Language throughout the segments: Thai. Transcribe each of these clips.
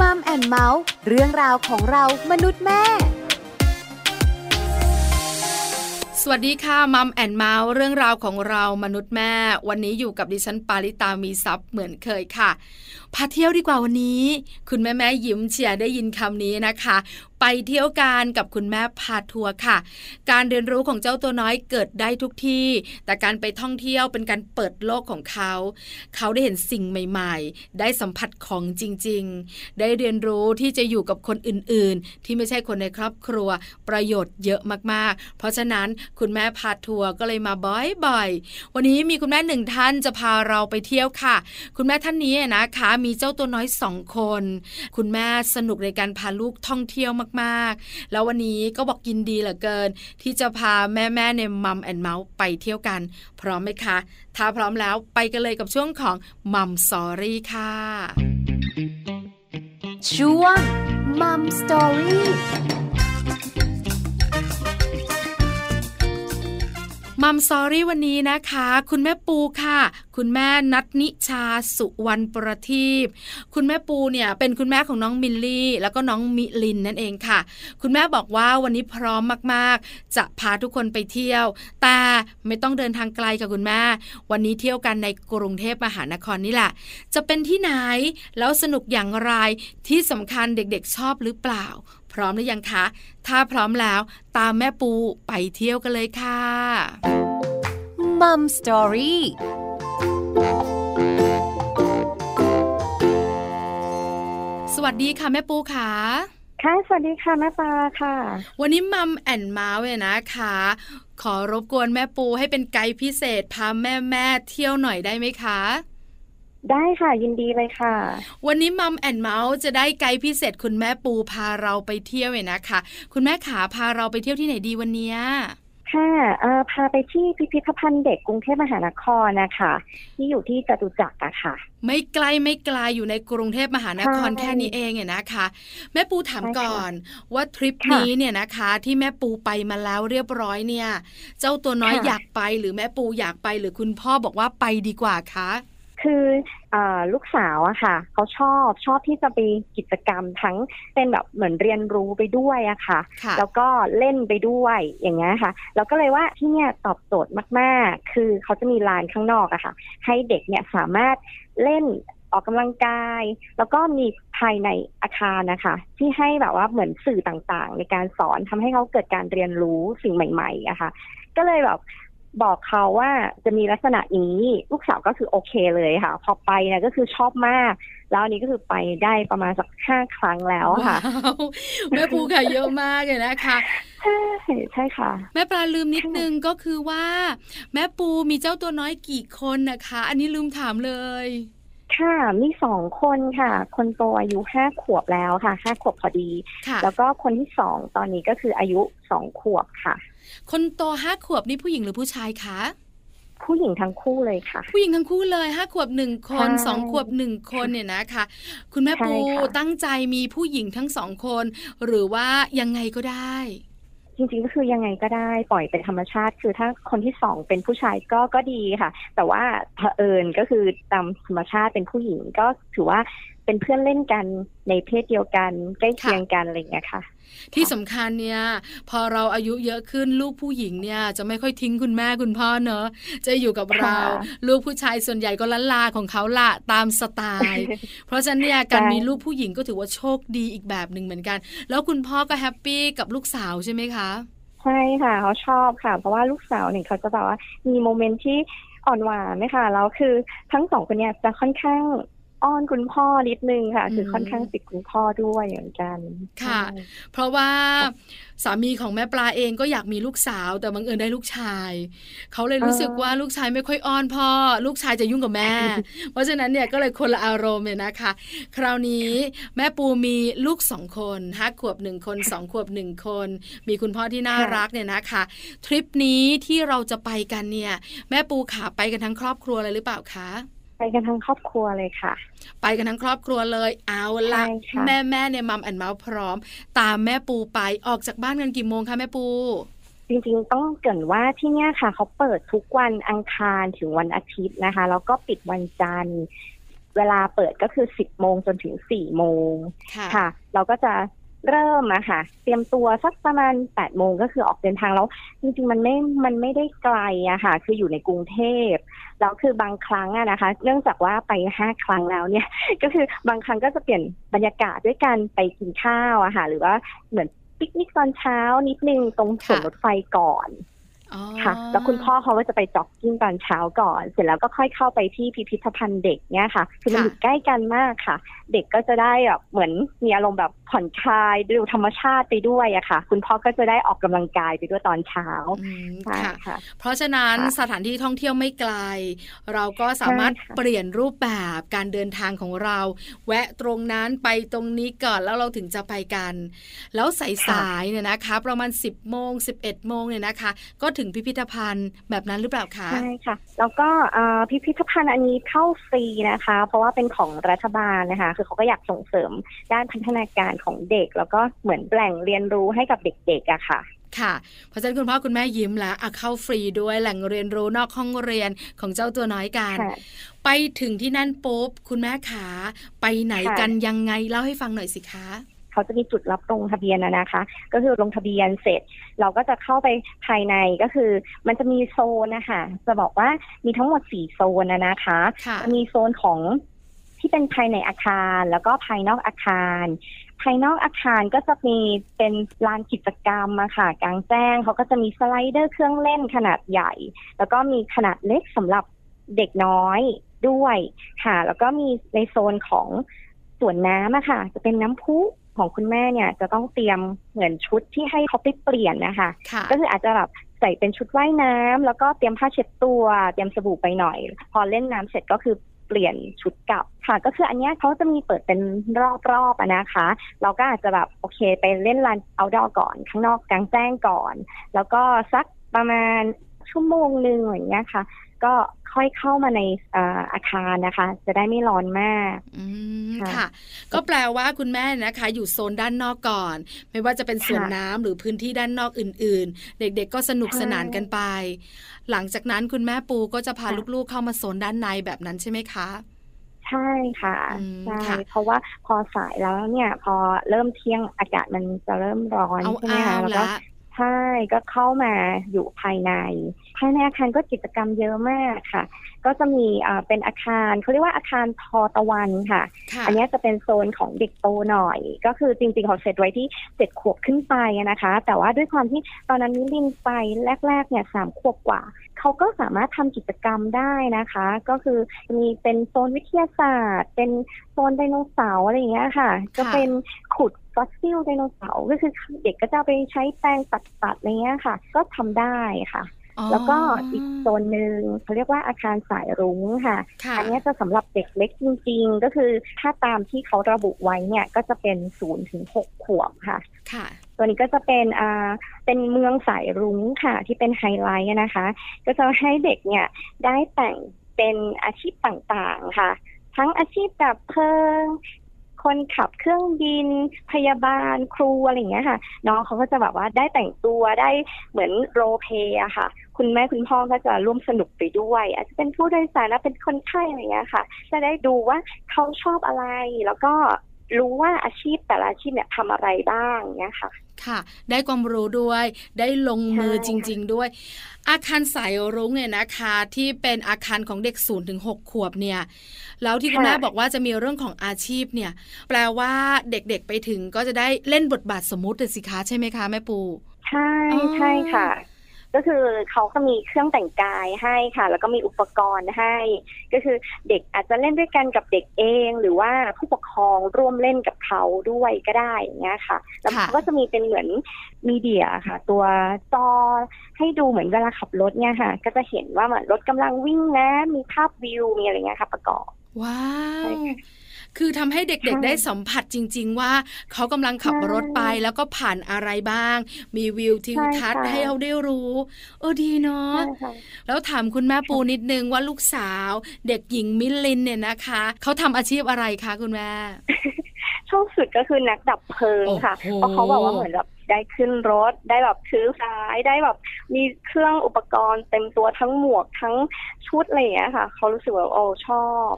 Mom and Mouth เรื่องราวของเรามนุษย์แม่ สวัสดีค่ะ Mom and Mouth เรื่องราวของเรามนุษย์แม่ วันนี้อยู่กับดิฉันปาริตามีซัพ์เหมือนเคยค่ะ พาเที่ยวดีกว่าวันนี้ คุณแม่แม่ยิ้มเชียร์ได้ยินคำนี้นะคะ ไปเที่ยวกันกับคุณแม่พาทัวร์ค่ะ การเรียนรู้ของเจ้าตัวน้อยเกิดได้ทุกที่ แต่การไปท่องเที่ยวเป็นการเปิดโลกของเขา เขาได้เห็นสิ่งใหม่ ๆ ได้สัมผัสของจริง ๆ ได้เรียนรู้ที่จะอยู่กับคนอื่น ๆ ที่ไม่ใช่คนในครอบครัว ประโยชน์เยอะมากๆ เพราะฉะนั้นคุณแม่พาทัวร์ก็เลยมาบ่อยๆวันนี้มีคุณแม่หนึ่งท่านจะพาเราไปเที่ยวค่ะ คุณแม่ท่านนี้นะคะมีีเจ้าตัวน้อยสองคน คุณแม่สนุกในการพาลูกท่องเที่ยวมากๆ แล้ววันนี้ก็บอกยินดีเหลือเกิน ที่จะพาแม่ๆในมัมแอนเมาส์ไปเที่ยวกัน พร้อมไหมคะ ถ้าพร้อมแล้วไปกันเลยกับช่วงของ Mom Story ค่ะ ช่วง Mom Story่ Mom Story วันนี้นะคะ คุณแม่ปูค่ะ คุณแม่นัทนิชาสุวรรณประทีปคุณแม่ปูเนี่ยเป็นคุณแม่ของน้องมิลลี่ แล้วก็น้องมิลินนั่นเองค่ะ คุณแม่บอกว่าวันนี้พร้อมมากๆ จะพาทุกคนไปเที่ยว แต่ไม่ต้องเดินทางไกลกับคุณแม่ วันนี้เที่ยวกันในกรุงเทพมหานครนี่แหละ จะเป็นที่ไหนแล้วสนุกอย่างไรที่สำคัญเด็กๆชอบหรือเปล่า ร้อมหรือยังคะ ถ้าพร้อมแล้วตามแม่ปูไปเที่ยวกันเลยค่ะมัมสตอรี่สวัสดีค่ะแม่ปูค่ะค่ะ สวัสดีค่ะแม่ปลาค่ะ วันนี้มัมแอนเมาส์เนี่ยนะคะ ขอรบกวนแม่ปูให้เป็นไกด์พิเศษพาแม่แม่เที่ยวหน่อยได้ไหมคะ ได้ค่ะยินดีเลยค่ะ วันนี้มัมแอนเมาส์จะได้ไกด์พิเศษคุณแม่ปูพาเราไปเที่ยวเนี่ยนะคะ คุณแม่ขาพาเราไปเที่ยวที่ไหนดีวันนี้ค่ะพาไปที่พิพิธภัณฑ์เด็กกรุงเทพมหานครนะคะ ที่อยู่ที่จตุจักรอะค่ะ ไม่ไกลไม่ไกลอยู่ในกรุงเทพมหานครแค่นี้เองเนี่ยนะคะ แม่ปูถามก่อนว่าทริปนี้เนี่ยนะคะ ที่แม่ปูไปมาแล้วเรียบร้อยเนี่ย เจ้าตัวน้อยอยากไปหรือแม่ปูอยากไปหรือคุณพ่อบอกว่าไปดีกว่าคะ คืออลูกสาวอะค่ะ เขาชอบชอบที่จะไปกิจกรรมทั้งเป็นแบบเหมือนเรียนรู้ไปด้วยอะค่ะ แล้วก็เล่นไปด้วยอย่างเงี้ยค่ะแล้วก็เลยว่าที่เนี่ยตอบโจทย์มากๆ คือเขาจะมีลานข้างนอกอะค่ะ ให้เด็กเนี่ยสามารถเล่นออกกำลังกาย แล้วก็มีภายในอาคารนะคะ ที่ให้แบบว่าเหมือนสื่อต่างๆ ในการสอนทำให้เขาเกิดการเรียนรู้สิ่งใหม่ๆอะค่ะ ก็เลยแบบ บอกเขาว่าจะมีลักษณะนี้ลูกสาวก็คือโอเคเลยค่ะ พอไปเนี่ยก็คือชอบมาก แล้วอันนี้ก็คือไปได้ประมาณสักห้าครั้งแล้วค่ะแม่ปูค่ะเยอะมากเลยนะคะใช่ใช่ค่ะ แม่ปลาลืมนิดนึงก็คือว่า แม่ปูมีเจ้าตัวน้อยกี่คนนะคะ อันนี้ลืมถามเลยค่ะมีสองคนค่ะ คนโตอายุห้าขวบแล้วค่ะห้าขวบพอดี แล้วก็คนที่สองตอนนี้ก็คืออายุสองขวบค่ะ คนโตห้าขวบนี่ผู้หญิงหรือผู้ชายคะ ผู้หญิงทั้งคู่เลยค่ะ ผู้หญิงทั้งคู่เลยห้าขวบหนึ่งคนสองขวบหนึ่งคนเนี่ยนะคะ คุณแม่ปูตั้งใจมีผู้หญิงทั้งสองคน หรือว่ายังไงก็ได้ จริงๆก็คือยังไงก็ได้ปล่อยเป็นธรรมชาติ คือถ้าคนที่สองเป็นผู้ชายก็ก็ดีค่ะ แต่ว่าเผอิญก็คือตามธรรมชาติเป็นผู้หญิงก็ถือว่า เป็นเพื่อนเล่นกันในเพศเดียวกันใกล้เคียงกันอะไรอย่างเงี้ยค่ะ ที่สำคัญเนี่ย พอเราอายุเยอะขึ้นลูกผู้หญิงเนี่ย จะไม่ค่อยทิ้งคุณแม่คุณพ่อเนอะจะอยู่กับเรา ลูกผู้ชายส่วนใหญ่ก็ล้นลาของเขาละตามสไตล์ เพราะฉะนั้นเนี่ยการมีลูกผู้หญิงก็ถือว่าโชคดีอีกแบบหนึ่งเหมือนกัน แล้วคุณพ่อก็ happy กับลูกสาวใช่ไหมคะใช่ค่ะเขาชอบค่ะ เพราะว่าลูกสาวเนี่ยเขาจะแบบว่ามี moment ที่อ่อนหวานนะคะแล้วคือทั้งสองคนเนี่ยจะค่อนข้าง อ้อนคุณพ่อนิดนึงค่ะ คือค่อนข้างติดคุณพ่อด้วยเหมือนกัน ค่ะ เพราะว่าสามีของแม่ปลาเองก็อยากมีลูกสาว แต่บังเอิญได้ลูกชาย เขาเลยรู้สึกว่าลูกชายไม่ค่อยอ้อนพ่อ ลูกชายจะยุ่งกับแม่ เพราะฉะนั้นเนี่ยก็เลยคนละอารมณ์เลยนะคะ คราวนี้แม่ปูมีลูกสองคนห้าขวบหนึ่งคนสองขวบหนึ่งคน มีคุณพ่อที่น่ารักเนี่ยนะคะ ทริปนี้ที่เราจะไปกันเนี่ย แม่ปูขาไปกันทั้งครอบครัวเลยหรือเปล่าคะ ไปกันทั้งครอบครัวเลยค่ะ ไปกันทั้งครอบครัวเลย เอาละแม่แม่เนี่ยมัมแอนเมาส์พร้อม ตามแม่ปูไปออกจากบ้านกันกี่โมงคะแม่ปู จริงๆต้องเกริ่นว่าที่เนี่ยค่ะ เขาเปิดทุกวันอังคารถึงวันอาทิตย์นะคะ แล้วก็ปิดวันจันทร์เวลาเปิดก็คือสิบโมงจนถึงสี่โมงค่ะค่ะ เราก็จะ เริ่มอะค่ะ เตรียมตัวสักประมาณแปดโมงก็คือออกเดินทางแล้ว จริงๆมันไม่มันไม่ได้ไกลอะค่ะ คืออยู่ในกรุงเทพแล้วคือบางครั้งอะนะคะ เนื่องจากว่าไปห้าครั้งแล้วเนี่ย ก็คือบางครั้งก็จะเปลี่ยนบรรยากาศด้วยการไปกินข้าวอะค่ะ หรือว่าเหมือนปิกนิกตอนเช้านิดนึงตรงสวนค่ะรถไฟก่อนอ๋อ ค่ะแล้วคุณพ่อเขาก็จะไปจ็อกกิ้งตอนเช้าก่อน เสร็จแล้วก็ค่อยเข้าไปที่พิพิธภัณฑ์เด็กเนี่ยค่ะ คือมันอยู่ใกล้กันมากค่ะ เด็กก็จะได้แบบเหมือนมีอารมณ์แบบผ่อนคลายดูธรรมชาติไปด้วยอะค่ะ คุณพ่อก็จะได้ออกกำลังกายไปด้วยตอนเช้าอืมใช่ค่ะค่ะ เพราะฉะนั้นค่ะสถานที่ท่องเที่ยวไม่ไกล เราก็สามารถใช่ค่ะเปลี่ยนรูปแบบการเดินทางของเรา แวะตรงนั้นไปตรงนี้ก่อนแล้วเราถึงจะไปกัน แล้วสายๆเนี่ยนะคะ ประมาณ 10บโมง11โมงเนี่ยนะคะ ก็ถึงพิพิธภัณฑ์แบบนั้นหรือเปล่าคะใช่ค่ะ แล้วก็เอ่อพิพิธภัณฑ์อันนี้เข้าฟรีนะคะ เพราะว่าเป็นของรัฐบาลนะคะ คือเขาก็อยากส่งเสริมด้านพัฒนาการของเด็ก แล้วก็เหมือนแหล่งเรียนรู้ให้กับเด็กๆอะค่ะค่ะเพราะฉะนั้นคุณพ่อคุณแม่ยิ้มแล้วอะเข้าฟรีด้วยแหล่งเรียนรู้นอกห้องเรียนของเจ้าตัวน้อยกันค่ะไปถึงที่นั่นปุ๊บคุณแม่ขาไปไหนค่ะกันยังไงเล่าให้ฟังหน่อยสิคะ เขาจะมีจุดรับลงทะเบียนนะนะคะ ก็คือลงทะเบียนเสร็จ เราก็จะเข้าไปภายในก็คือ มันจะมีโซนนะคะจะบอกว่ามีทั้งหมดสี่โซนนะนะคะค่ะจะมีโซนของที่เป็นภายในอาคารแล้วก็ภายนอกอาคารภายนอกอาคารก็จะมีเป็นลานกิจกรรมอะค่ะ กลางแจ้งเขาก็จะมีสไลเดอร์เครื่องเล่นขนาดใหญ่ แล้วก็มีขนาดเล็กสำหรับเด็กน้อยด้วยค่ะ แล้วก็มีในโซนของสวนน้ำอะค่ะ จะเป็นน้ำพุ ของคุณแม่เนี่ยจะต้องเตรียมเหมือนชุดที่ให้เขาไปเปลี่ยนนะคะค่ะก็คืออาจจะแบบใส่เป็นชุดว่ายน้ำแล้วก็เตรียมผ้าเช็ดตัว เตรียมสบู่ไปหน่อย พอเล่นน้ำเสร็จก็คือเปลี่ยนชุดกลับค่ะก็คืออันเนี้ยเขาจะมีเปิดเป็นรอบๆอะนะคะ เราก็อาจจะแบบโอเคไปเล่นลานเอาดอก่อน ข้างนอกกลางแจ้งก่อน แล้วก็สักประมาณชั่วโมงหนึ่งอย่างเงี้ยค่ะ ก็ ค่อยเข้ามาในเอ่ออาคารนะคะ จะได้ไม่ร้อนมากอืมค่ะค่ะ ก็แปลว่าคุณแม่นะคะ อยู่โซนด้านนอกก่อน ไม่ว่าจะเป็นสวนค่ะน้ำหรือพื้นที่ด้านนอกอื่น ๆ เด็กๆ ก็สนุกใช่สนานกันไป หลังจากนั้นคุณแม่ปูก็จะพาค่ะลูกๆเข้ามาโซนด้านในแบบนั้นใช่ไหมคะใช่ค่ะอืมใช่ค่ะเพราะว่าพอสายแล้วเนี่ยพอเริ่มเที่ยงอากาศมันจะเริ่มร้อนเอาใช่ไหมอ้าคะวแล้วก็ละใช่ก็เข้ามาอยู่ภายใน ภายในอาคารก็กิจกรรมเยอะมากค่ะ ก็จะมีอ่าเป็นอาคารเขาเรียกว่าอาคารทอตะวันค่ะค่ะอันเนี้ยจะเป็นโซนของเด็กโตหน่อย ก็คือจริงๆเขาเซตไว้ที่เจ็ดขวบขึ้นไปอะนะคะ แต่ว่าด้วยความที่ตอนนั้นนิลินไปแรกๆเนี่ยสามขวบกว่าเขาก็สามารถทำกิจกรรมได้นะคะ ก็คือมีเป็นโซนวิทยาศาสตร์ เป็นโซนไดโนเสาร์อะไรอย่างเงี้ยค่ะ ก็เป็นขุดฟอสซิลไดโนเสาร์ก็คือเด็กก็จะเอาไปใช้แปรงปัดๆอะไรเงี้ยค่ะ ก็ทำได้ค่ะ แล้วก็อีกโซนหนึ่งเขาเรียกว่าอาคารสายรุ้งค่ะค่ะอันเนี้ยจะสำหรับเด็กเล็กจริง ๆ ก็คือถ้าตามที่เขาระบุไว้เนี่ยก็จะเป็นศูนย์ถึงหกขวบค่ะ ค่ะตัวนี้ก็จะเป็นอ่าเป็นเมืองสายรุ้งค่ะ ที่เป็นไฮไลท์นะคะ ก็จะให้เด็กเนี่ยได้แต่งเป็นอาชีพต่างๆค่ะ ทั้งอาชีพดับเพลิง คนขับเครื่องบิน พยาบาลครูอะไรอย่างเงี้ยค่ะ น้องเขาก็จะแบบว่าได้แต่งตัวได้เหมือนโรเพย์อะค่ะ คุณแม่คุณพ่อก็จะร่วมสนุกไปด้วย อาจจะเป็นผู้โดยสารนะเป็นคนไข้อะไรเงี้ยค่ะ จะได้ดูว่าเขาชอบอะไรแล้วก็ รู้ว่าอาชีพแต่ละอาชีพเนี่ยทำอะไรบ้างเงี้ยค่ะ ค่ะ ได้ความรู้ด้วยได้ลงมือใช่จริง ๆ ด้วย อาคารสายรุ้งเนี่ยนะคะ ที่เป็นอาคารของเด็กศูนย์ถึงหกขวบเนี่ยแล้วที่คุณแม่บอกว่าจะมีเรื่องของอาชีพเนี่ย แปลว่าเด็กๆไปถึงก็จะได้เล่นบทบาทสมมุติเลยสิคะใช่ไหมคะแม่ปูใช่อ๋อใช่ค่ะ ก็คือเขาก็มีเครื่องแต่งกายให้ค่ะ แล้วก็มีอุปกรณ์ให้ ก็คือเด็กอาจจะเล่นด้วยกันกับเด็กเอง หรือว่าผู้ปกครองร่วมเล่นกับเขาด้วยก็ได้อย่างเงี้ยค่ะ แล้วค่ะเขาก็จะมีเป็นเหมือนมีเดียค่ะ ตัวจอให้ดูเหมือนเวลาขับรถเนี่ยค่ะ ก็จะเห็นว่าเหมือนรถกำลังวิ่งนะ มีภาพวิวมีอะไรเงี้ยค่ะ ประกอบว้าใช่ว ค่ะคือทำให้เด็กใช่ๆได้สัมผัสจริง ๆ ว่าเขากำลังขับใช่รถไปแล้วก็ผ่านอะไรบ้าง มีวิวทิวทัศน์ใช่ค่ะให้เราได้รู้เออดีเนาะใช่ค่ะแล้วถามคุณแม่ปูนิดนึงว่าลูกสาว เด็กหญิงมิลินเนี่ยนะคะเขาทำอาชีพอะไรคะคุณแม่ชอบสุดก็คือนักดับเพลิงค่ะโอ้โหเพราะเขาบอกว่าเหมือนแบบ ได้ขึ้นรถ ได้แบบถือสายได้แบบมีเครื่องอุปกรณ์เต็มตัวทั้งหมวกทั้งชุดอะไรอย่างเงี้ยค่ะ เขารู้สึกว่าโอ้ชอบ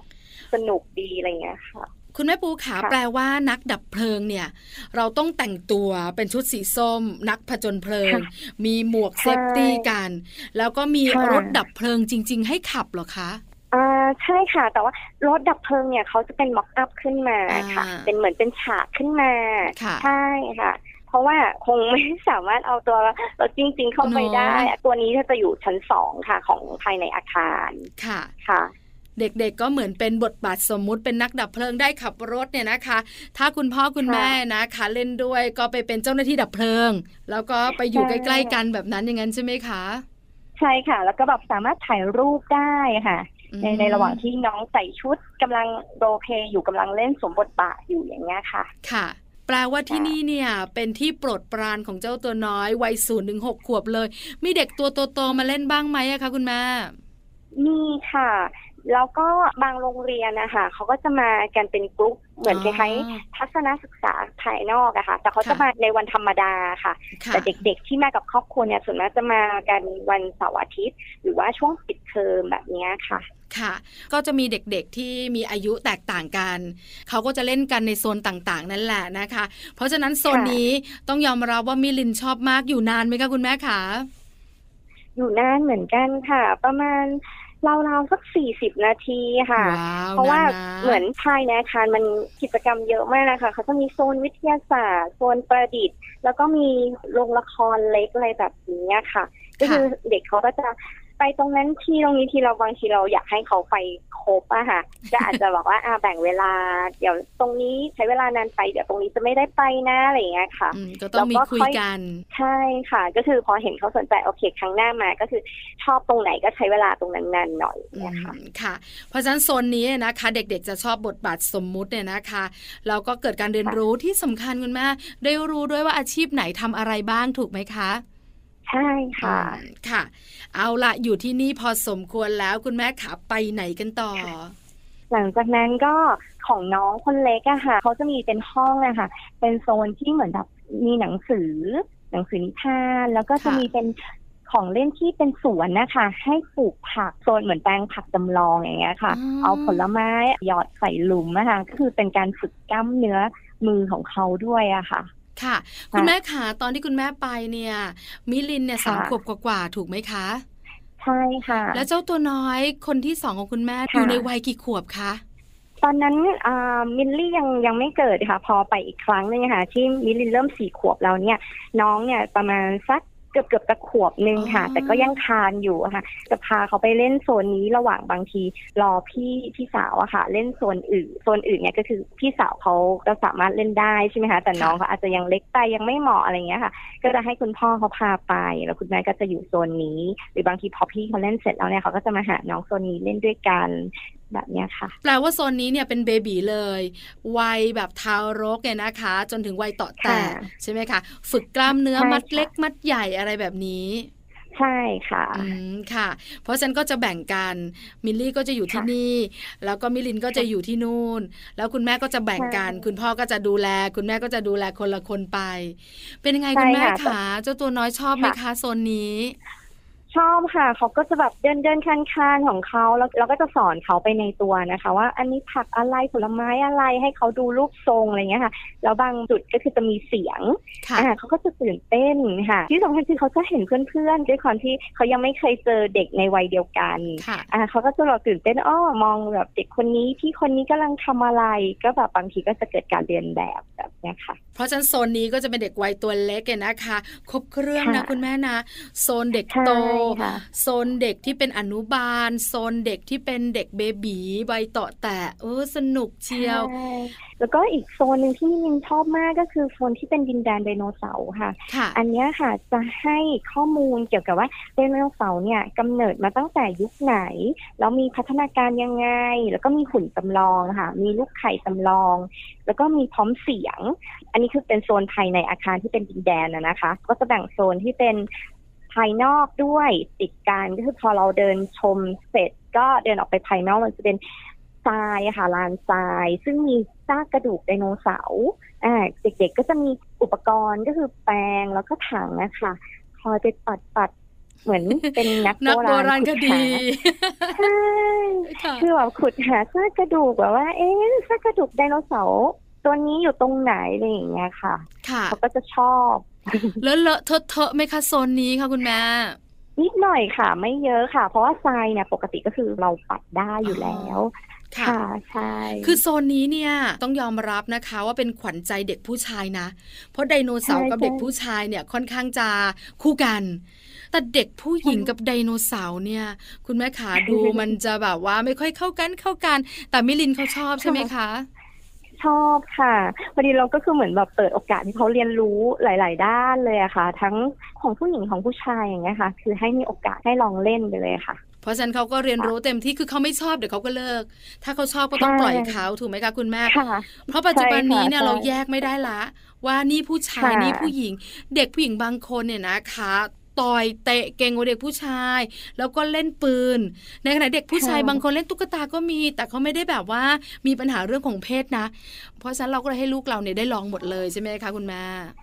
สนุกดีอะไรอย่างเงี้ยค่ะคุณแม่ปูขาแปลว่านักดับเพลิงเนี่ย เราต้องแต่งตัวเป็นชุดสีส้ม นักผจญเพลิง มีหมวก safety กัน แล้วก็มีรถดับเพลิงจริง ๆ ให้ขับเหรอคะอ่าใช่ค่ะ แต่ว่ารถดับเพลิงเนี่ยเขาจะเป็นม็อกอัพขึ้นมาค่ะ เป็นเหมือนเป็นฉากขึ้นมา ใช่ค่ะ เพราะว่าคงไม่สามารถเอาตัวรถจริง ๆ เข้าไปได้ ตัวนี้จะอยู่ชั้นสองค่ะ ของภายในอาคารค่ะค่ะเด็กๆ ก็เหมือนเป็นบทบาทสมมุติเป็นนักดับเพลิงได้ขับรถเนี่ยนะคะ ถ้าคุณพ่อคุณแม่นะคะเล่นด้วยก็ไปเป็นเจ้าหน้าที่ดับเพลิง แล้วก็ไปอยู่ใกล้ๆกันแบบนั้นอย่างนั้นใช่ไหมคะ ใช่ค่ะ แล้วก็แบบสามารถถ่ายรูปได้ค่ะ ในในระหว่างที่น้องใส่ชุดกำลังโรเพอยู่กำลังเล่นสมบทบาทอยู่อย่างเงี้ยค่ะ ค่ะ แปลว่าที่นี่เนี่ยเป็นที่โปรดปรานของเจ้าตัวน้อยวัยศูนย์ถึงหกขวบเลย มีเด็กตัวโตๆมาเล่นบ้างไหมอะคะคุณแม่มีค่ะ แล้วก็บางโรงเรียนนะคะเขาก็จะมากันเป็นกลุ่มเหมือนคล้ายๆทัศนศึกษาภายนอกอะค่ะ แต่เขาจะมาในวันธรรมดาค่ะ แต่เด็กๆที่มากับครอบครัวเนี่ยส่วนมากจะมากันวันเสาร์อาทิตย์ หรือว่าช่วงปิดเทอมแบบนี้ค่ะค่ะ ก็จะมีเด็กๆที่มีอายุแตกต่างกัน เขาก็จะเล่นกันในโซนต่างๆ นั่นแหละนะคะ เพราะฉะนั้นโซนนี้ต้องยอมรับว่ามิลินชอบมากอยู่นานไหมคะคุณแม่คะอยู่นานเหมือนกันค่ะ ประมาณ ราวๆสักสี่สิบนาทีค่ะ เพราะว่าเหมือนภายในอาคารมันกิจกรรมเยอะมากนะคะเขาจะมีโซนวิทยาศาสตร์โซนประดิษฐ์ แล้วก็มีโรงละครเล็กอะไรแบบนี้ค่ะ ก็คือเด็กเขาก็จะ ไปตรงนั้นที่ตรงนี้ที่เราบางทีเราอยากให้เขาไปครบอะค่ะจะอาจจะบอกว่าอ่าแบ่งเวลา เดี๋ยวตรงนี้ใช้เวลานานไปเดี๋ยวตรงนี้จะไม่ได้ไปนะอะไรอย่างเงี้ยค่ะก็ต้องมีคุยกัน ใช่ค่ะ ก็คือพอเห็นเขาสนใจโอเคครั้งหน้ามาก็คือชอบตรงไหนก็ใช้เวลาตรงนั้นนานหน่อยนะคะค่ะ เพราะฉะนั้นโซนนี้นะคะ เด็กๆจะชอบบทบาทสมมุติเนี่ยนะคะแล้วก็เกิดการเรียนรู้ที่สำคัญคุณแม่ได้รู้ด้วยว่าอาชีพไหนทำอะไรบ้างถูกไหมคะ ใช่ค่ะ ค่ะ เอาละอยู่ที่นี่พอสมควรแล้วคุณแม่ขาไปไหนกันต่อ หลังจากนั้นก็ของน้องคนเล็กอะค่ะเขาจะมีเป็นห้องอะค่ะ เป็นโซนที่เหมือนแบบมีหนังสือ หนังสือนิทานแล้วก็จะมีเป็นของเล่นที่เป็นสวนนะคะ ให้ปลูกผักโซนเหมือนแปลงผักจำลองอย่างเงี้ยค่ะ เอาผลไม้หยอดใส่หลุมนะคะก็คือเป็นการฝึกกล้ามเนื้อมือของเขาด้วยอะค่ะ ค่ะ คุณแม่คะตอนที่คุณแม่ไปเนี่ย มิลินเนี่ยสามขวบกว่าถูกไหมคะ ใช่ค่ะ แล้วเจ้าตัวน้อยคนที่สองของคุณแม่อยู่ในวัยกี่ขวบคะตอนนั้นมิลลี่ยังยังไม่เกิดค่ะ พอไปอีกครั้งนึงค่ะ ที่มิลลินเริ่มสี่ขวบแล้วเนี่ย น้องเนี่ยประมาณสัก เกือบเกือบจะขวบหนึ่งค่ะ แต่ก็ยังคานอยู่ค่ะ จะพาเขาไปเล่นโซนนี้ระหว่างบางทีรอพี่พี่สาวอะค่ะ เล่นโซนอื่นโซนอื่นเนี่ยก็คือพี่สาวเขาก็สามารถเล่นได้ใช่ไหมคะแต่น้องเขาอาจจะยังเล็กไปยังไม่เหมาะอะไรเงี้ยค่ะ ก็จะให้คุณพ่อเขาพาไป แล้วคุณแม่ก็จะอยู่โซนนี้ หรือบางทีพอพี่เขาเล่นเสร็จแล้วเนี่ยเขาก็จะมาหาน้องโซนนี้เล่นด้วยกัน แบบนี้ค่ะแปลว่าโซนนี้เนี่ยเป็นเบบีเลยวัยแบบทารกเนี่ยนะคะ จนถึงวัยต่อแต่ใช่ไหมคะ ฝึกกล้ามเนื้อมัดเล็กมัดใหญ่อะไรแบบนี้ใช่ค่ะอืมค่ะ เพราะฉะนั้นก็จะแบ่งกัน มิลลี่ก็จะอยู่ที่นี่ แล้วก็มิลินก็จะอยู่ที่นู่น แล้วคุณแม่ก็จะแบ่งกัน คุณพ่อก็จะดูแล คุณแม่ก็จะดูแลคนละคนไป เป็นยังไงคุณแม่คะเจ้าตัวน้อยชอบไหมคะโซนนี้ ชอบค่ะเขาก็จะแบบเดินเดินคันคานของเขาแล้วเราก็จะสอนเขาไปในตัวนะคะ ว่าอันนี้ผักอะไรผลไม้อะไรให้เขาดูรูปทรงอะไรเงี้ยค่ะแล้วบางจุดก็คือจะมีเสียงอ่าเขาก็จะตื่นเต้นค่ะ ที่สำคัญคือเขาจะเห็นเพื่อนๆด้วยความที่เขายังไม่เคยเจอเด็กในวัยเดียวกันอ่าเขาก็จะรอตื่นเต้นอ้อมองแบบเด็กคนนี้ที่คนนี้กำลังทำอะไรก็แบบบางทีก็จะเกิดการเรียนแบบแบบนี้ค่ะ เพราะฉะนั้นโซนนี้ก็จะเป็นเด็กวัยตัวเล็กนะคะ ครบเครื่องนะคุณแม่นะโซนเด็กโตโซนเด็กที่เป็นอนุบาล โซนเด็กที่เป็นเด็กเบบีใบต่อแต่เออสนุกเชียว แล้วก็อีกโซนหนึ่งที่มินชอบมากก็คือโซนที่เป็นดินแดนไดโนเสาร์ค่ะ อันนี้ค่ะจะให้ข้อมูลเกี่ยวกับว่าไดโนเสาร์เนี่ยกำเนิดมาตั้งแต่ยุคไหน แล้วมีพัฒนาการยังไง แล้วก็มีหุ่นจำลองค่ะ มีลูกไข่จำลอง แล้วก็มีพร้อมเสียง อันนี้คือเป็นโซนภายในอาคารที่เป็นดินแดนนะคะ ก็จะแบ่งโซนที่เป็น ภายนอกด้วยติดกันก็คือพอเราเดินชมเสร็จก็เดินออกไปภายนอกมันจะเป็นสทรายค่ะลานทราย ซึ่งมีซากกระดูกไดโนเสาร์อ่าเด็กๆก็จะมีอุปกรณ์ก็คือแปรงแล้วก็ถังนะคะคอยไปปัดปัดเหมือนเป็นนักนักโบราณคดีใช่ค่ะคือแบบขุดหาซากกระดูกแบบว่า เอ๊ะซากกระดูกไดโนเสาร์ตัวนี้อยู่ตรงไหนอะไรอย่างเงี้ยค่ะค่ะเขาก็จะชอบ แล้วเลอะเทอะเทอะไหมคะโซนนี้ค่ะคุณแม่นิดหน่อยค่ะ ไม่เยอะค่ะ เพราะว่าทรายเนี่ยปกติก็คือเราปัดได้อยู่แล้วค่ะค่ะใช่คือโซนนี้เนี่ยต้องยอมรับนะคะว่าเป็นขวัญใจเด็กผู้ชายนะ เพราะไดโนเสาร์กับเด็กผู้ชายเนี่ยค่อนข้างจะคู่กัน แต่เด็กผู้หญิงกับไดโนเสาร์เนี่ย คุณแม่ขาดูมันจะแบบว่าไม่ค่อยเข้ากันเข้ากัน แต่มิลินเขาชอบใช่ไหมคะ ชอบค่ะพอดีเราก็คือเหมือนแบบเปิดโอกาสให้เขาเรียนรู้หลาย ๆ ด้านเลยอะค่ะ ทั้งของผู้หญิงของผู้ชายอย่างเงี้ยค่ะ คือให้มีโอกาสให้ลองเล่นไปเลยค่ะ เพราะฉะนั้นเขาก็เรียนรู้เต็มที่คือเขาไม่ชอบเดี๋ยวเขาก็เลิก ถ้าเขาชอบก็ต้องใช่ปล่อยเขาถูกไหมคะคุณแม่ค่ะเพราะปัจจุบันนี้เนี่ยใช่ค่ะเราแยกไม่ได้ละ ว่านี่ผู้ชายค่ะนี่ผู้หญิง เด็กผู้หญิงบางคนเนี่ยนะคะ ต่อยเตะเก่งกว่าเด็กผู้ชาย แล้วก็เล่นปืน ในขณะเด็กผู้ชายบางคนเล่นตุ๊กตาก็มี แต่เขาไม่ได้แบบว่ามีปัญหาเรื่องของเพศนะ เพราะฉะนั้นเราก็เลยให้ลูกเราเนี่ยได้ลองหมดเลยใช่ไหมคะคุณแม่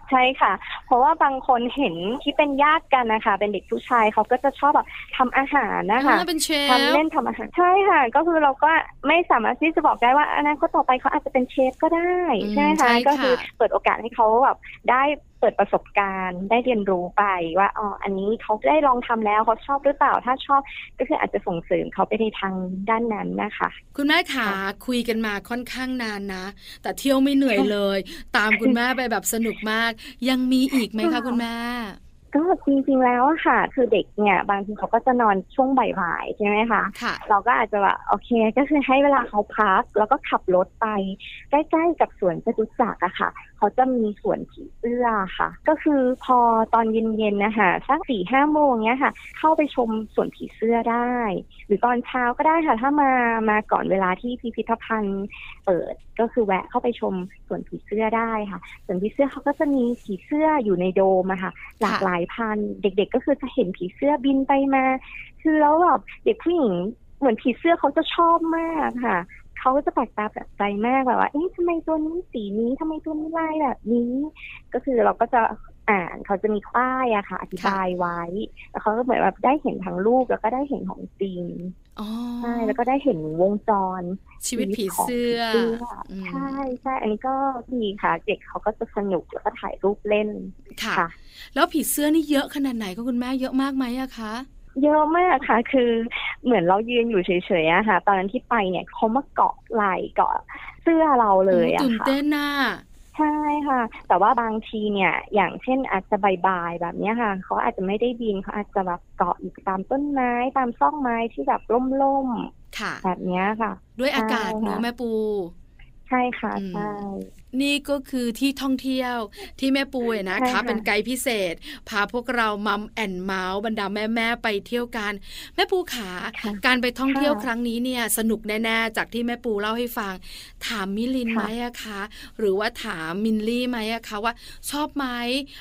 ใช่ค่ะ เพราะว่าบางคนเห็นที่เป็นญาติกันนะคะ เป็นเด็กผู้ชายเขาก็จะชอบแบบทำอาหารนะคะอ่าเป็นเชฟทำเล่นทำอาหารใช่ค่ะ ก็คือเราก็ไม่สามารถที่จะบอกได้ว่าอนาคตต่อไปเขาอาจจะเป็นเชฟก็ได้อืมใช่ไหมใช่คะค่ะก็คือเปิดโอกาสให้เขาแบบได้เปิดประสบการณ์ได้เรียนรู้ไปว่าอ๋ออันนี้เขาได้ลองทำแล้วเขาชอบหรือเปล่า ถ้าชอบก็คืออาจจะส่งเสริมเขาไปในทางด้านนั้นนะคะ คุณแม่ขาคุยกันมาค่อนข้างนานนะ แต่เที่ยวไม่เหนื่อยเลย ตามคุณแม่ไปแบบสนุกมาก ยังมีอีกไหมคะคุณแม่ก็จริงๆแล้วอะค่ะ คือเด็กเนี่ยบางทีเขาก็จะนอนช่วงบ่ายๆใช่ไหมคะค่ะเราก็อาจจะแบบโอเคก็คือให้เวลาเขาพัก แล้วก็ขับรถไป ใกล้ๆกับสวนจตุจักรอะค่ะเขาจะมีสวนผีเสื้อค่ะ ก็คือพอตอนเย็นๆนะคะสักสี่ห้าโมงเนี้ยค่ะ เข้าไปชมสวนผีเสื้อได้ หรือตอนเช้าก็ได้ค่ะ ถ้ามามาก่อนเวลาที่พิพิธภัณฑ์เปิดก็คือแวะเข้าไปชมสวนผีเสื้อได้ค่ะสวนผีเสื้อเขาก็จะมีผีเสื้ออยู่ในโดมอะค่ะ หลากหลายพันธุ์เด็ก ๆ ก็คือจะเห็นผีเสื้อบินไปมา คือแล้วแบบเด็กผู้หญิงเหมือนผีเสื้อเขาจะชอบมากค่ะ เขาก็จะแปลกตาแปลกใจมากแบบว่า เอ๊ะทำไมตัวนี้สีนี้ทำไมตัวนี้ลายแบบนี้ ก็คือเราก็จะอ่านเขาจะมีป้ายอะค่ะ อธิบายไว้ แล้วเขาก็เหมือนแบบได้เห็นทั้งรูปแล้วก็ได้เห็นของจริงอ๋อใช่แล้วก็ได้เห็นวงจร ชีวิตผีเสื้อชีวิตของผีอืมเสื้อใช่ใช่อันนี้ก็ดีค่ะ เด็กเขาก็จะสนุกแล้วก็ถ่ายรูปเล่นค่ะค่ะแล้วผีเสื้อนี่เยอะขนาดไหนคะคุณแม่เยอะมากไหมอะคะ เยอะมากค่ะ คือเหมือนเรายืนอยู่เฉยๆอะค่ะ ตอนนั้นที่ไปเนี่ยเขามาเกาะไหล่เกาะเสื้อเราเลยอะตื่นค่ะเต้นน่ะใช่ค่ะ แต่ว่าบางทีเนี่ย อย่างเช่นอาจจะบ่ายๆแบบเนี้ยค่ะ เขาอาจจะไม่ได้บินเขาอาจจะแบบเกาะอยู่ตามต้นไม้ตามซอกไม้ที่แบบร่มค่ะๆแบบเนี้ยค่ะ ด้วยอากาศใช่ค่ะเนอะแม่ปู ใช่ค่ะอืมใช่นี่ก็คือที่ท่องเที่ยวที่แม่ปูเนี่ยนะใช่คะค่ะเป็นไกด์พิเศษ พาพวกเรามัมแอนเมาส์บรรดาแม่ๆไปเที่ยวกัน แม่ปูขาค่ะการไปท่องเที่ยวค่ะครั้งนี้เนี่ยสนุกแน่ๆจากที่แม่ปูเล่าให้ฟัง ถามมิลินไหมค่ะอะคะ หรือว่าถามมินลี่ไหมอะคะว่า ชอบไหม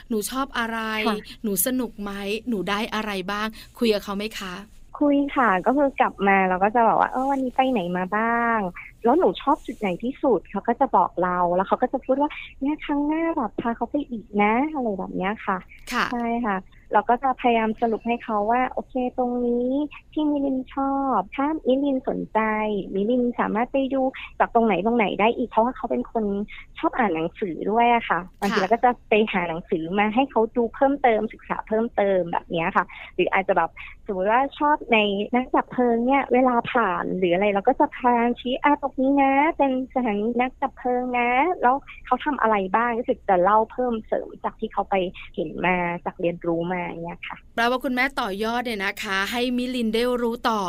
หนูชอบอะไรค่ะหนูสนุกไหมหนูได้อะไรบ้าง คุยกับเขาไหมคะ คุยค่ะ ก็คือกลับมาเราก็จะบอกว่าเออวันนี้ไปไหนมาบ้าง แล้วหนูชอบจุดไหนที่สุดเขาก็จะบอกเราแล้วเขาก็จะพูดว่าเนี่ยครั้งหน้าแบบพาเขาไปอีกนะอะไรแบบเนี้ยค่ะค่ะใช่ค่ะ เราก็จะพยายามสรุปให้เขาว่า โอเคตรงนี้ที่มิลินชอบ ถ้ามิลินสนใจ มิลินสามารถไปดูจากตรงไหนตรงไหนได้อีกเพราะว่าเขาเป็นคนชอบอ่านหนังสือด้วยอะค่ะบางทีค่ะเราก็จะไปหาหนังสือมาให้เขาดูเพิ่มเติมศึกษาเพิ่มเติมแบบเนี้ยค่ะ หรืออาจจะแบบสมมติว่าชอบในนักดับเพลิงเนี่ยเวลาผ่านหรืออะไรเราก็จะพางชี้อะตรงนี้นะ เป็นสถานีนักดับเพลิงนะ แล้วเขาทำอะไรบ้างก็คือจะเล่าเพิ่มเสริมจากที่เขาไปเห็นมาจากเรียนรู้มาเนี่ยค่ะแปลว่าคุณแม่ต่อยอดเนี่ยนะคะ ให้มิลินได้รู้ต่อ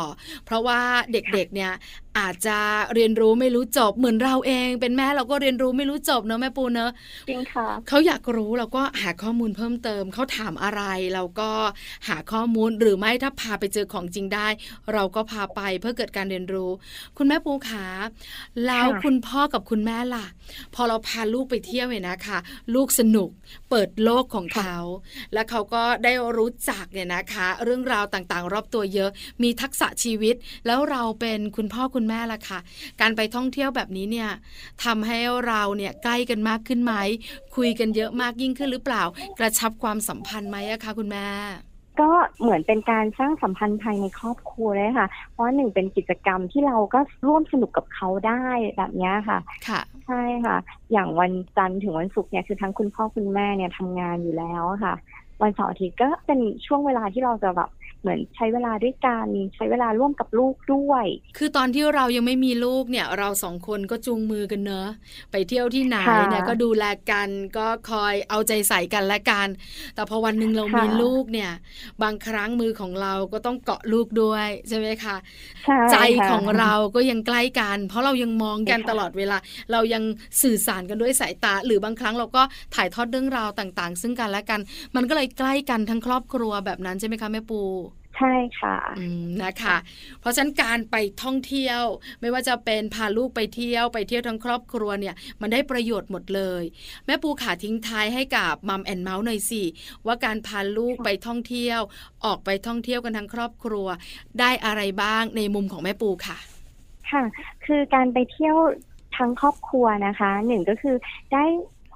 เพราะว่าเด็กๆเนี่ย อาจจะเรียนรู้ไม่รู้จบเหมือนเราเอง เป็นแม่เราก็เรียนรู้ไม่รู้จบเนอะแม่ปูเนอะจริงค่ะเขาอยากรู้เราก็หาข้อมูลเพิ่มเติมเขาถามอะไร เราก็หาข้อมูลหรือไม่ถ้าพาไปเจอของจริงได้ เราก็พาไปเพื่อเกิดการเรียนรู้ คุณแม่ปูขาแล้วค่ะคุณพ่อกับคุณแม่ล่ะ พอเราพาลูกไปเที่ยวเนี่ยนะคะ ลูกสนุกเปิดโลกของเขา และเขาก็ได้รู้จักเนี่ยนะคะ เรื่องราวต่างๆ รอบตัวเยอะ มีทักษะชีวิต แล้วเราเป็นคุณพ่อคุณคุณแม่ล่ะค่ะการไปท่องเที่ยวแบบนี้เนี่ยทำให้เราเนี่ยใกล้กันมากขึ้นไหมคุยกันเยอะมากยิ่งขึ้นหรือเปล่า กระชับความสัมพันธ์ไหมอะคะคุณแม่ก็เหมือนเป็นการสร้างสัมพันธ์ภายในครอบครัวเลยค่ะ เพราะหนึ่งเป็นกิจกรรมที่เราก็ร่วมสนุกกับเขาได้แบบนี้ค่ะ ค่ะ ใช่ค่ะ อย่างวันจันทร์ถึงวันศุกร์เนี่ยคือทั้งคุณพ่อคุณแม่เนี่ยทำงานอยู่แล้วค่ะ วันเสาร์อาทิตย์ก็เป็นช่วงเวลาที่เราจะแบบ เหมือนใช้เวลาด้วยกันใช้เวลาร่วมกับลูกด้วย คือตอนที่เรายังไม่มีลูกเนี่ยเราสองคนก็จูงมือกันเนอะไปเที่ยวที่ไหนเนี่ยก็ดูแลกันก็คอยเอาใจใส่กันและกัน แต่พอวันหนึ่งเรามีลูกเนี่ย บางครั้งมือของเราก็ต้องเกาะลูกด้วยใช่ไหมคะใจของเราก็ยังใกล้กัน เพราะเรายังมองกันตลอดเวลา เรายังสื่อสารกันด้วยสายตา หรือบางครั้งเราก็ถ่ายทอดเรื่องราวต่าง ๆ ซึ่งกันและกัน มันก็เลยใกล้กันทั้งครอบครัวแบบนั้นใช่ไหมคะแม่ปู ใช่ค่ะนะคะ เพราะฉะนั้นการไปท่องเที่ยว ไม่ว่าจะเป็นพาลูกไปเที่ยวไปเที่ยวทั้งครอบครัวเนี่ย มันได้ประโยชน์หมดเลย แม่ปูขาทิ้งท้ายให้กับมัมแอนเมาส์หน่อยสิว่าการพาลูกไปท่องเที่ยว ออกไปท่องเที่ยวกันทั้งครอบครัว ได้อะไรบ้างในมุมของแม่ปูค่ะ ค่ะ คือการไปเที่ยวทั้งครอบครัวนะคะหนึ่งก็คือได้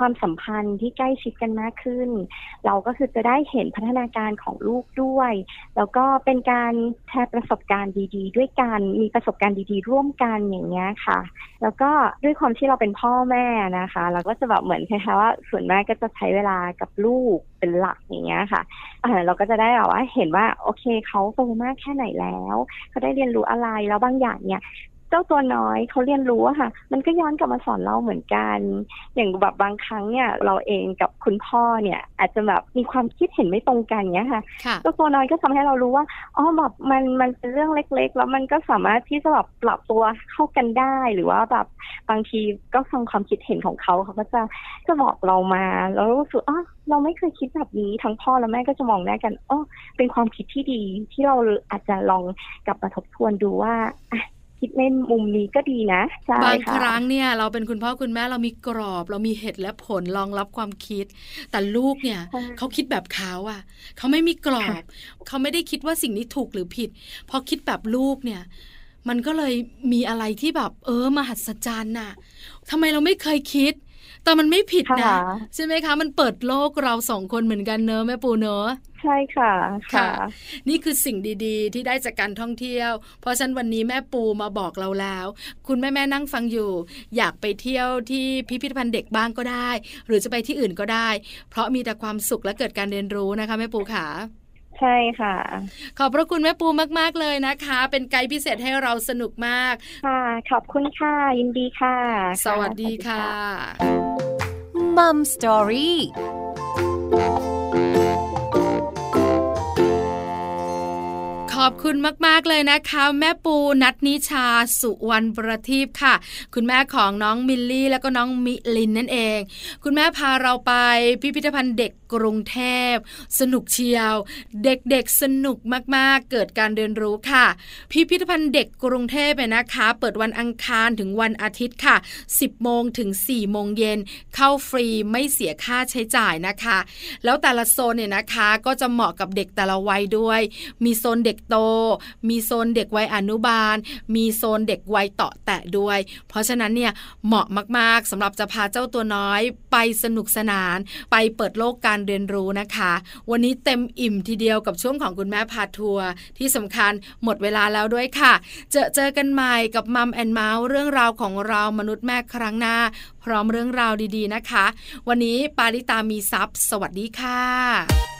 ความสัมพันธ์ที่ใกล้ชิดกันมากขึ้น เราก็คือจะได้เห็นพัฒนาการของลูกด้วย แล้วก็เป็นการแชร์ประสบการณ์ดี ๆ ด้วยกันมีประสบการณ์ดี ๆ ร่วมกันอย่างเงี้ยค่ะ แล้วก็ด้วยความที่เราเป็นพ่อแม่นะคะ เราก็จะแบบเหมือนคล้ายๆว่าส่วนแม่ก็จะใช้เวลากับลูกเป็นหลักอย่างเงี้ยค่ะเราก็จะได้แบบว่าเห็นว่าโอเคเขาโตมากแค่ไหนแล้วเขาได้เรียนรู้อะไรแล้วบางอย่างเนี่ย เจ้าตัวน้อยเขาเรียนรู้อะค่ะ มันก็ย้อนกลับมาสอนเราเหมือนกัน อย่างแบบบางครั้งเนี่ย เราเองกับคุณพ่อเนี่ย อาจจะแบบมีความคิดเห็นไม่ตรงกันเนี้ยค่ะเจ้าตัวน้อยก็ทำให้เรารู้ว่าอ๋อแบบมันมันเป็นเรื่องเล็ก ๆ แล้วมันก็สามารถที่จะแบบปรับตัวเข้ากันได้หรือว่าแบบบางทีก็ฟังความคิดเห็นของเขาเขาก็จะจะบอกเรามาแล้วรู้สึกอ๋อเราไม่เคยคิดแบบนี้ทั้งพ่อและแม่ก็จะมองหน้ากันอ๋อเป็นความคิดที่ดีที่เราอาจจะลองกลับมาทบทวนดูว่า คิดในมุมนี้ก็ดีนะบางครั้งเนี่ย เราเป็นคุณพ่อคุณแม่เรามีกรอบ เรามีเหตุและผลรองรับความคิด แต่ลูกเนี่ยเขาคิดแบบเขาอะเขาไม่มีกรอบเขาไม่ได้คิดว่าสิ่งนี้ถูกหรือผิดพอคิดแบบลูกเนี่ย มันก็เลยมีอะไรที่แบบ เออมหัศจรรย์น่ะทำไมเราไม่เคยคิด แต่มันไม่ผิดนะ ใช่ไหมคะ มันเปิดโลกเราสองคนเหมือนกันเนอะแม่ปูเนอะใช่ค่ะค่ะ นี่คือสิ่งดีๆ ที่ได้จากการท่องเที่ยว เพราะฉะนั้นวันนี้แม่ปูมาบอกเราแล้ว คุณแม่แม่นั่งฟังอยู่ อยากไปเที่ยวที่พิพิธภัณฑ์เด็กบ้างก็ได้ หรือจะไปที่อื่นก็ได้ เพราะมีแต่ความสุขและเกิดการเรียนรู้นะคะแม่ปูขา ใช่ค่ะ ขอบพระคุณแม่ปูมาก ๆ เลยนะคะ เป็นไกด์พิเศษให้เราสนุกมาก ค่ะ ขอบคุณค่ะ ยินดีค่ะ สวัสดีค่ะมัมสตอรี่ อบคุณมาก ๆ เลยนะคะ แม่ปูนัทนิชาสุวรรณประทีปค่ะ คุณแม่ของน้องมิลลี่ แล้วก็น้องมิลินนั่นเอง คุณแม่พาเราไปพิพิธภัณฑ์เด็กกรุงเทพ สนุกเชียว เด็กๆสนุกมากๆ เกิดการเรียนรู้ค่ะ พิพิธภัณฑ์เด็กกรุงเทพเนี่ยนะคะ เปิดวันอังคารถึงวันอาทิตย์ค่ะ 10โมงถึง4โมงเย็นเข้าฟรีไม่เสียค่าใช้จ่ายนะคะ แล้วแต่ละโซนเนี่ยนะคะก็จะเหมาะกับเด็กแต่ละวัยด้วย มีโซนเด็กโต มีโซนเด็กวัยอนุบาล มีโซนเด็กวัยเตาะแตะด้วย เพราะฉะนั้นเนี่ยเหมาะมากๆสำหรับจะพาเจ้าตัวน้อย ไปสนุกสนาน ไปเปิดโลกการเรียนรู้นะคะ วันนี้เต็มอิ่มทีเดียวกับช่วงของคุณแม่พาทัวร์ที่สำคัญหมดเวลาแล้วด้วยค่ะ เจอเจอกันใหม่กับ Mom and Mouth เรื่องราวของเรามนุษย์แม่ครั้งหน้า พร้อมเรื่องราวดีๆนะคะ วันนี้ปาริตามีซัพ์สวัสดีค่ะ